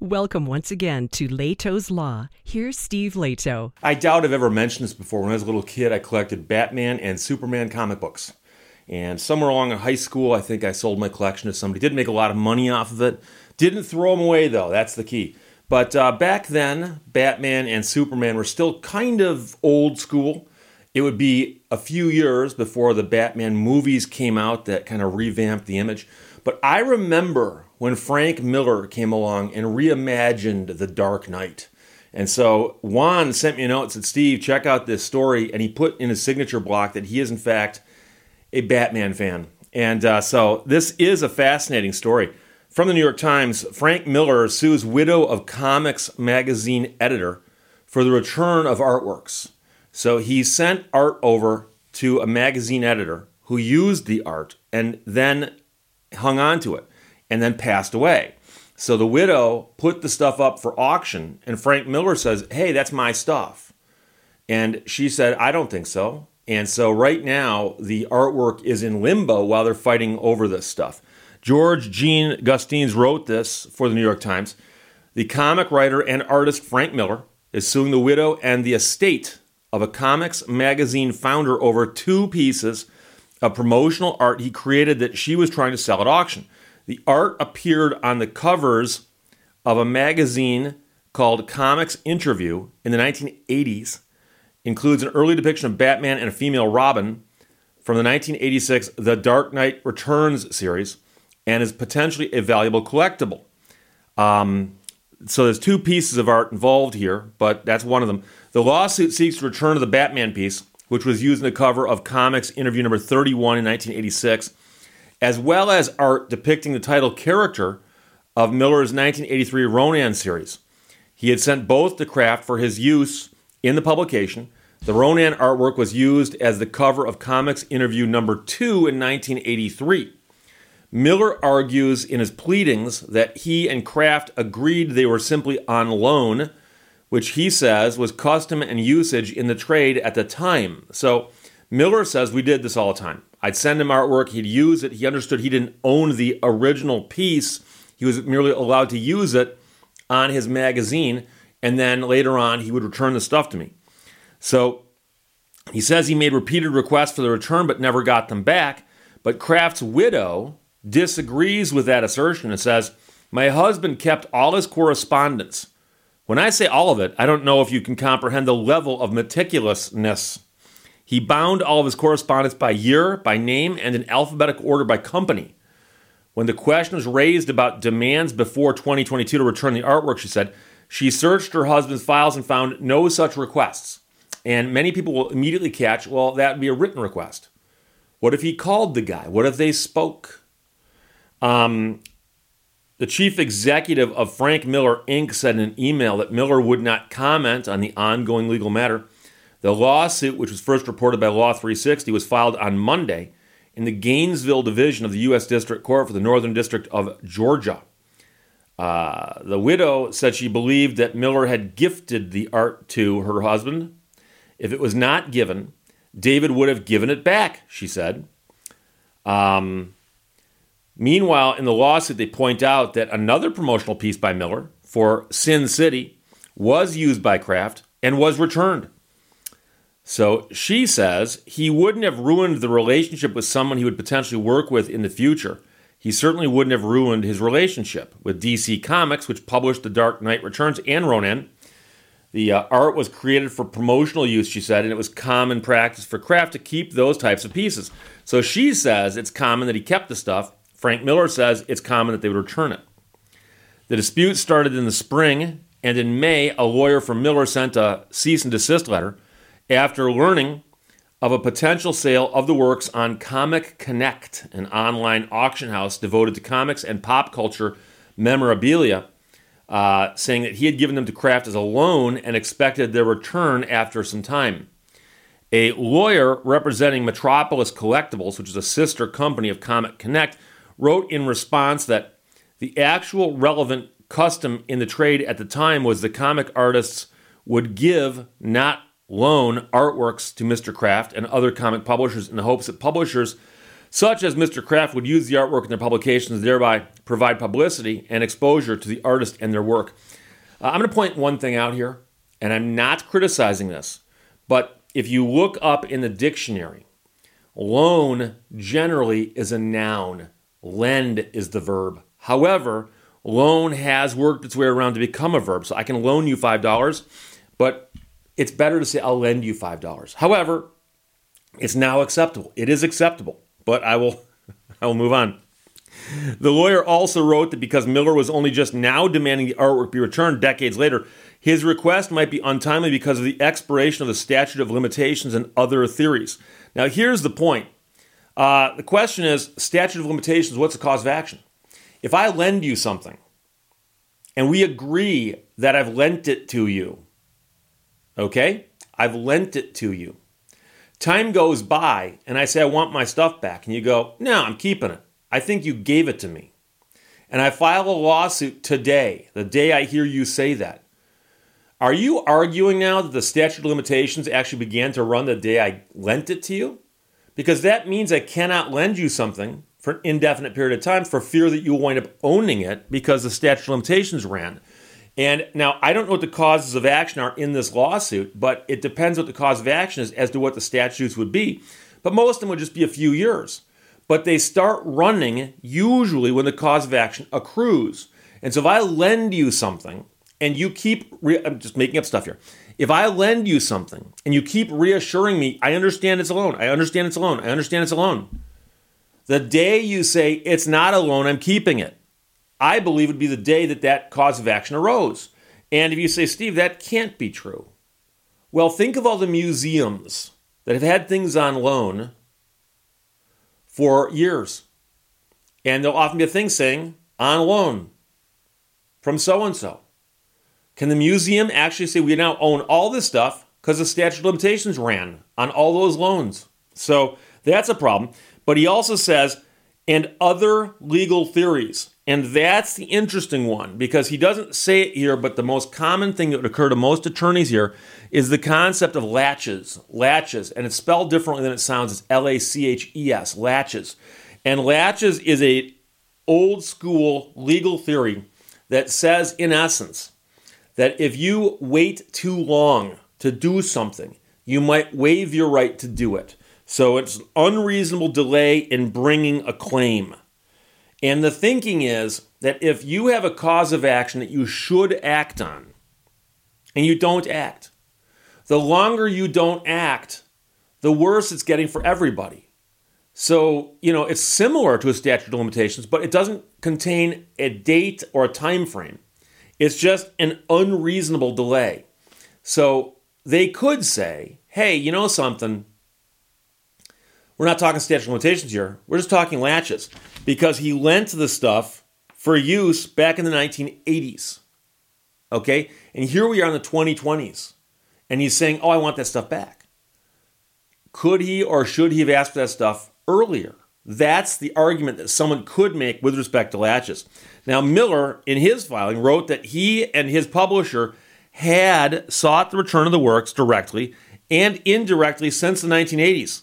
Welcome once again to Lehto's Law. Here's Steve Lehto. I doubt I've ever mentioned this before. When I was a little kid, I collected Batman and Superman comic books. And somewhere along in high school, I think I sold my collection to somebody. Didn't make a lot of money off of it. Didn't throw them away, though. That's the key. But uh, back then, Batman and Superman were still kind of old school. It would be a few years before the Batman movies came out that kind of revamped the image. But I remember when Frank Miller came along and reimagined The Dark Knight. And so Juan sent me a note and said, Steve, check out this story. And he put in his signature block that he is, in fact, a Batman fan. And uh, so this is a fascinating story. From the New York Times, Frank Miller sues widow of comics magazine editor for the return of artworks. So he sent art over to a magazine editor who used the art and then hung on to it and then passed away. So the widow put the stuff up for auction, and Frank Miller says, Hey, that's my stuff. And she said, I don't think so. And so right now, the artwork is in limbo while they're fighting over this stuff. George Gene Gustines wrote this for the New York Times. The comic writer and artist Frank Miller is suing the widow and the estate of a comics magazine founder over two pieces of promotional art he created that she was trying to sell at auction. The art appeared on the covers of a magazine called Comics Interview in the 1980s. Includes an early depiction of Batman and a female Robin from the 1986 The Dark Knight Returns series and is potentially a valuable collectible. Um, so there's two pieces of art involved here, but that's one of them. The lawsuit seeks return to the Batman piece, which was used in the cover of Comics Interview number 31 in 1986 as well as art depicting the title character of Miller's 1983 Ronin series. He had sent both to Kraft for his use in the publication. The Ronin artwork was used as the cover of Comics Interview number 2 in 1983. Miller argues in his pleadings that he and Kraft agreed they were simply on loan, which he says was custom and usage in the trade at the time. So Miller says we did this all the time. I'd send him artwork, he'd use it. He understood he didn't own the original piece, he was merely allowed to use it on his magazine, and then later on he would return the stuff to me. So he says he made repeated requests for the return but never got them back. But Kraft's widow disagrees with that assertion and says, My husband kept all his correspondence. When I say all of it, I don't know if you can comprehend the level of meticulousness he bound all of his correspondence by year, by name, and in alphabetical order by company. When the question was raised about demands before 2022 to return the artwork, she said, she searched her husband's files and found no such requests. And many people will immediately catch, well, that would be a written request. What if he called the guy? What if they spoke? Um, the chief executive of Frank Miller Inc. said in an email that Miller would not comment on the ongoing legal matter. The lawsuit, which was first reported by Law 360, was filed on Monday in the Gainesville Division of the U.S. District Court for the Northern District of Georgia. Uh, the widow said she believed that Miller had gifted the art to her husband. If it was not given, David would have given it back, she said. Um, meanwhile, in the lawsuit, they point out that another promotional piece by Miller for Sin City was used by Kraft and was returned. So she says he wouldn't have ruined the relationship with someone he would potentially work with in the future. He certainly wouldn't have ruined his relationship with DC Comics, which published The Dark Knight Returns and Ronin. The uh, art was created for promotional use, she said, and it was common practice for Kraft to keep those types of pieces. So she says it's common that he kept the stuff. Frank Miller says it's common that they would return it. The dispute started in the spring, and in May, a lawyer for Miller sent a cease and desist letter after learning of a potential sale of the works on Comic Connect, an online auction house devoted to comics and pop culture memorabilia, uh, saying that he had given them to Kraft as a loan and expected their return after some time. A lawyer representing Metropolis Collectibles, which is a sister company of Comic Connect, wrote in response that the actual relevant custom in the trade at the time was the comic artists would give, not loan artworks to Mr. Kraft and other comic publishers in the hopes that publishers such as Mr. Kraft would use the artwork in their publications, thereby provide publicity and exposure to the artist and their work. Uh, I'm going to point one thing out here, and I'm not criticizing this, but if you look up in the dictionary, loan generally is a noun, lend is the verb. However, loan has worked its way around to become a verb. So I can loan you $5, but it's better to say I'll lend you $5. However, it's now acceptable. It is acceptable, but I will I will move on. The lawyer also wrote that because Miller was only just now demanding the artwork be returned decades later, his request might be untimely because of the expiration of the statute of limitations and other theories. Now, here's the point. Uh, the question is statute of limitations, what's the cause of action? If I lend you something and we agree that I've lent it to you, okay? I've lent it to you. Time goes by and I say, I want my stuff back. And you go, No, I'm keeping it. I think you gave it to me. And I file a lawsuit today, the day I hear you say that. Are you arguing now that the statute of limitations actually began to run the day I lent it to you? Because that means I cannot lend you something for an indefinite period of time for fear that you will wind up owning it because the statute of limitations ran. And now I don't know what the causes of action are in this lawsuit, but it depends what the cause of action is as to what the statutes would be. But most of them would just be a few years. But they start running usually when the cause of action accrues. And so if I lend you something and you keep, re- I'm just making up stuff here. If I lend you something and you keep reassuring me, I understand it's a loan, I understand it's a loan, I understand it's a loan the day you say it's not a loan, I'm keeping it, I believe would be the day that that cause of action arose. And if you say, Steve, that can't be true, well, think of all the museums that have had things on loan for years. And there'll often be a thing saying, on loan from so and so. Can the museum actually say we now own all this stuff because the statute of limitations ran on all those loans? So that's a problem. But he also says, and other legal theories. And that's the interesting one because he doesn't say it here, but the most common thing that would occur to most attorneys here is the concept of laches. Laches, and it's spelled differently than it sounds. It's L A C H E S, laches. And laches is a old school legal theory that says, in essence, that if you wait too long to do something, you might waive your right to do it. So it's unreasonable delay in bringing a claim. And the thinking is that if you have a cause of action that you should act on and you don't act, the longer you don't act, the worse it's getting for everybody. So, you know, it's similar to a statute of limitations, but it doesn't contain a date or a time frame. It's just an unreasonable delay. So they could say, hey, you know something? We're not talking statute of limitations here. We're just talking laches because he lent the stuff for use back in the 1980s. Okay? And here we are in the 2020s. And he's saying, oh, I want that stuff back. Could he or should he have asked for that stuff earlier? That's the argument that someone could make with respect to laches. Now, Miller, in his filing, wrote that he and his publisher had sought the return of the works directly and indirectly since the 1980s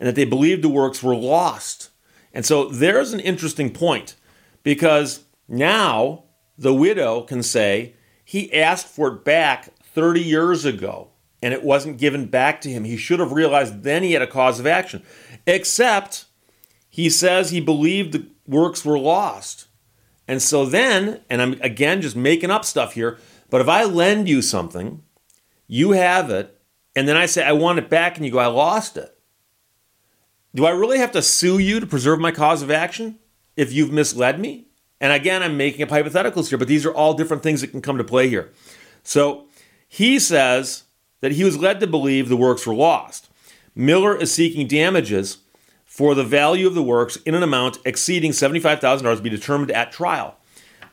and that they believed the works were lost. And so there's an interesting point because now the widow can say he asked for it back 30 years ago and it wasn't given back to him. He should have realized then he had a cause of action. Except he says he believed the works were lost. And so then, and I'm again just making up stuff here, but if I lend you something, you have it, and then I say I want it back and you go, I lost it. Do I really have to sue you to preserve my cause of action if you've misled me? And again, I'm making up hypotheticals here, but these are all different things that can come to play here. So he says that he was led to believe the works were lost. Miller is seeking damages for the value of the works in an amount exceeding $75,000 to be determined at trial.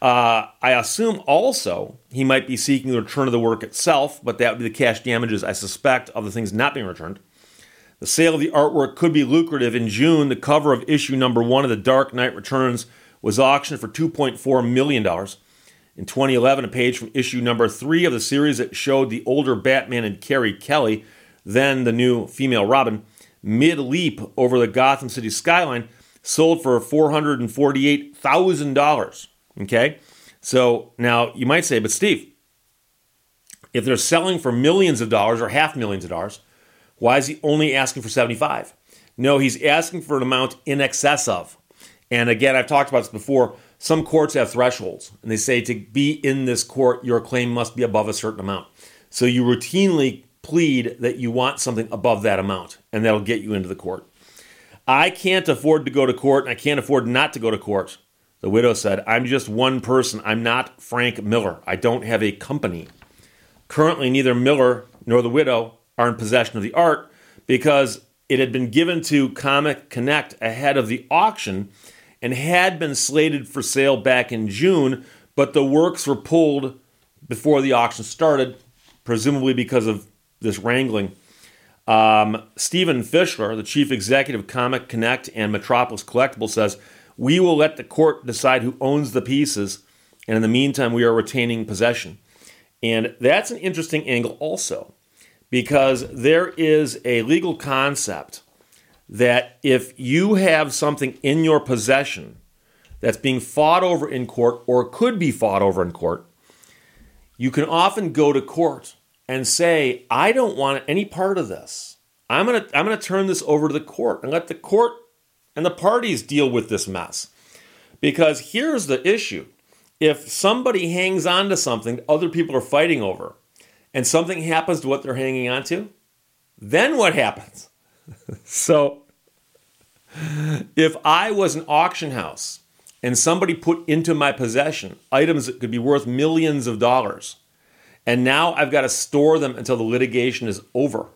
Uh, I assume also he might be seeking the return of the work itself, but that would be the cash damages, I suspect, of the things not being returned. The sale of the artwork could be lucrative. In June, the cover of issue number one of The Dark Knight Returns was auctioned for $2.4 million. In 2011, a page from issue number three of the series that showed the older Batman and Carrie Kelly, then the new female Robin, mid leap over the Gotham City skyline sold for $448,000. Okay? So now you might say, but Steve, if they're selling for millions of dollars or half millions of dollars, why is he only asking for 75? No, he's asking for an amount in excess of. And again, I've talked about this before. Some courts have thresholds, and they say to be in this court, your claim must be above a certain amount. So you routinely plead that you want something above that amount, and that'll get you into the court. I can't afford to go to court, and I can't afford not to go to court. The widow said, I'm just one person. I'm not Frank Miller. I don't have a company. Currently, neither Miller nor the widow are in possession of the art because it had been given to Comic Connect ahead of the auction and had been slated for sale back in June, but the works were pulled before the auction started, presumably because of this wrangling. Um, Stephen Fishler, the chief executive of Comic Connect and Metropolis Collectibles, says, We will let the court decide who owns the pieces, and in the meantime, we are retaining possession. And that's an interesting angle also, because there is a legal concept that if you have something in your possession that's being fought over in court or could be fought over in court, you can often go to court and say, I don't want any part of this. I'm going to I'm going to turn this over to the court and let the court and the parties deal with this mess. Because here's the issue. If somebody hangs on to something other people are fighting over and something happens to what they're hanging on to, then what happens? so if I was an auction house and somebody put into my possession items that could be worth millions of dollars, and now I've got to store them until the litigation is over.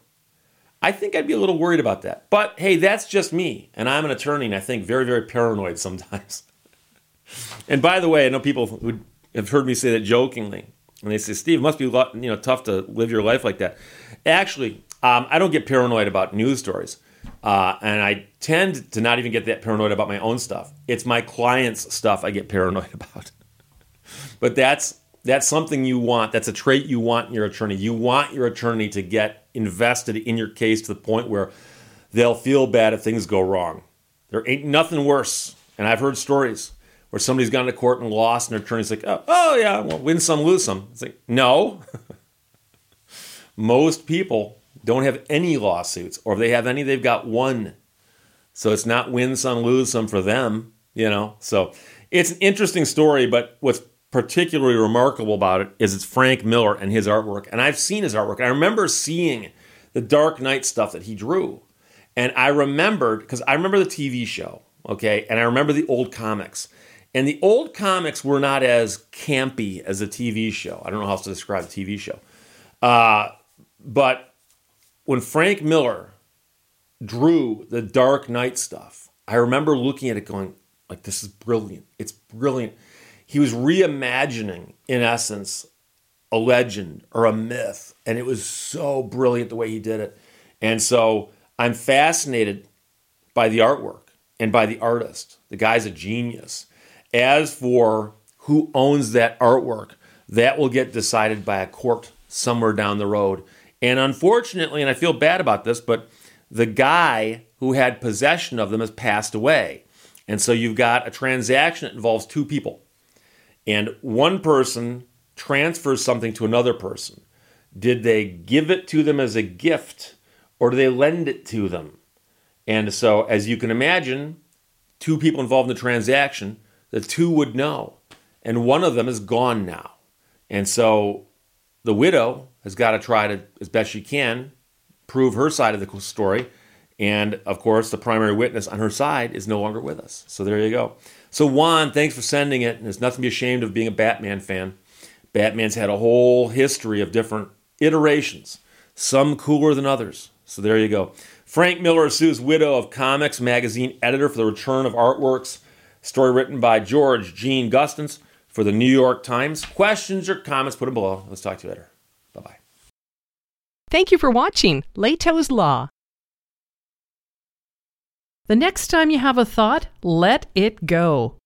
I think I'd be a little worried about that. But hey, that's just me. And I'm an attorney and I think very, very paranoid sometimes. and by the way, I know people who have heard me say that jokingly. And they say, Steve, it must be you know, tough to live your life like that. Actually, um, I don't get paranoid about news stories. Uh, and I tend to not even get that paranoid about my own stuff. It's my clients' stuff I get paranoid about. but that's that's something you want. That's a trait you want in your attorney. You want your attorney to get invested in your case to the point where they'll feel bad if things go wrong. There ain't nothing worse. And I've heard stories where somebody's gone to court and lost, and their attorney's like, oh, oh yeah, well, win some, lose some. It's like, no. Most people don't have any lawsuits, or if they have any, they've got one. So it's not win some, lose some for them, you know? So it's an interesting story, but what's particularly remarkable about it is it's Frank Miller and his artwork. And I've seen his artwork. I remember seeing the Dark Knight stuff that he drew. And I remembered, because I remember the TV show, okay? And I remember the old comics. And the old comics were not as campy as the TV show. I don't know how else to describe the TV show. Uh, but when Frank Miller drew the Dark Knight stuff, I remember looking at it going, like, this is brilliant. It's brilliant he was reimagining, in essence, a legend or a myth. And it was so brilliant the way he did it. And so I'm fascinated by the artwork and by the artist. The guy's a genius. As for who owns that artwork, that will get decided by a court somewhere down the road. And unfortunately, and I feel bad about this, but the guy who had possession of them has passed away. And so you've got a transaction that involves two people and one person transfers something to another person, did they give it to them as a gift or do they lend it to them? And so, as you can imagine, two people involved in the transaction, the two would know. And one of them is gone now. And so the widow has got to try to, as best she can, prove her side of the story. And of course, the primary witness on her side is no longer with us. So there you go. So, Juan, thanks for sending it. And there's nothing to be ashamed of being a Batman fan. Batman's had a whole history of different iterations, some cooler than others. So, there you go. Frank Miller sues widow of comics magazine editor for the return of artworks. Story written by George Gene Gustins for the New York Times. Questions or comments, put them below. Let's talk to you later. Bye bye. Thank you for watching Lehto's Law. The next time you have a thought, let it go.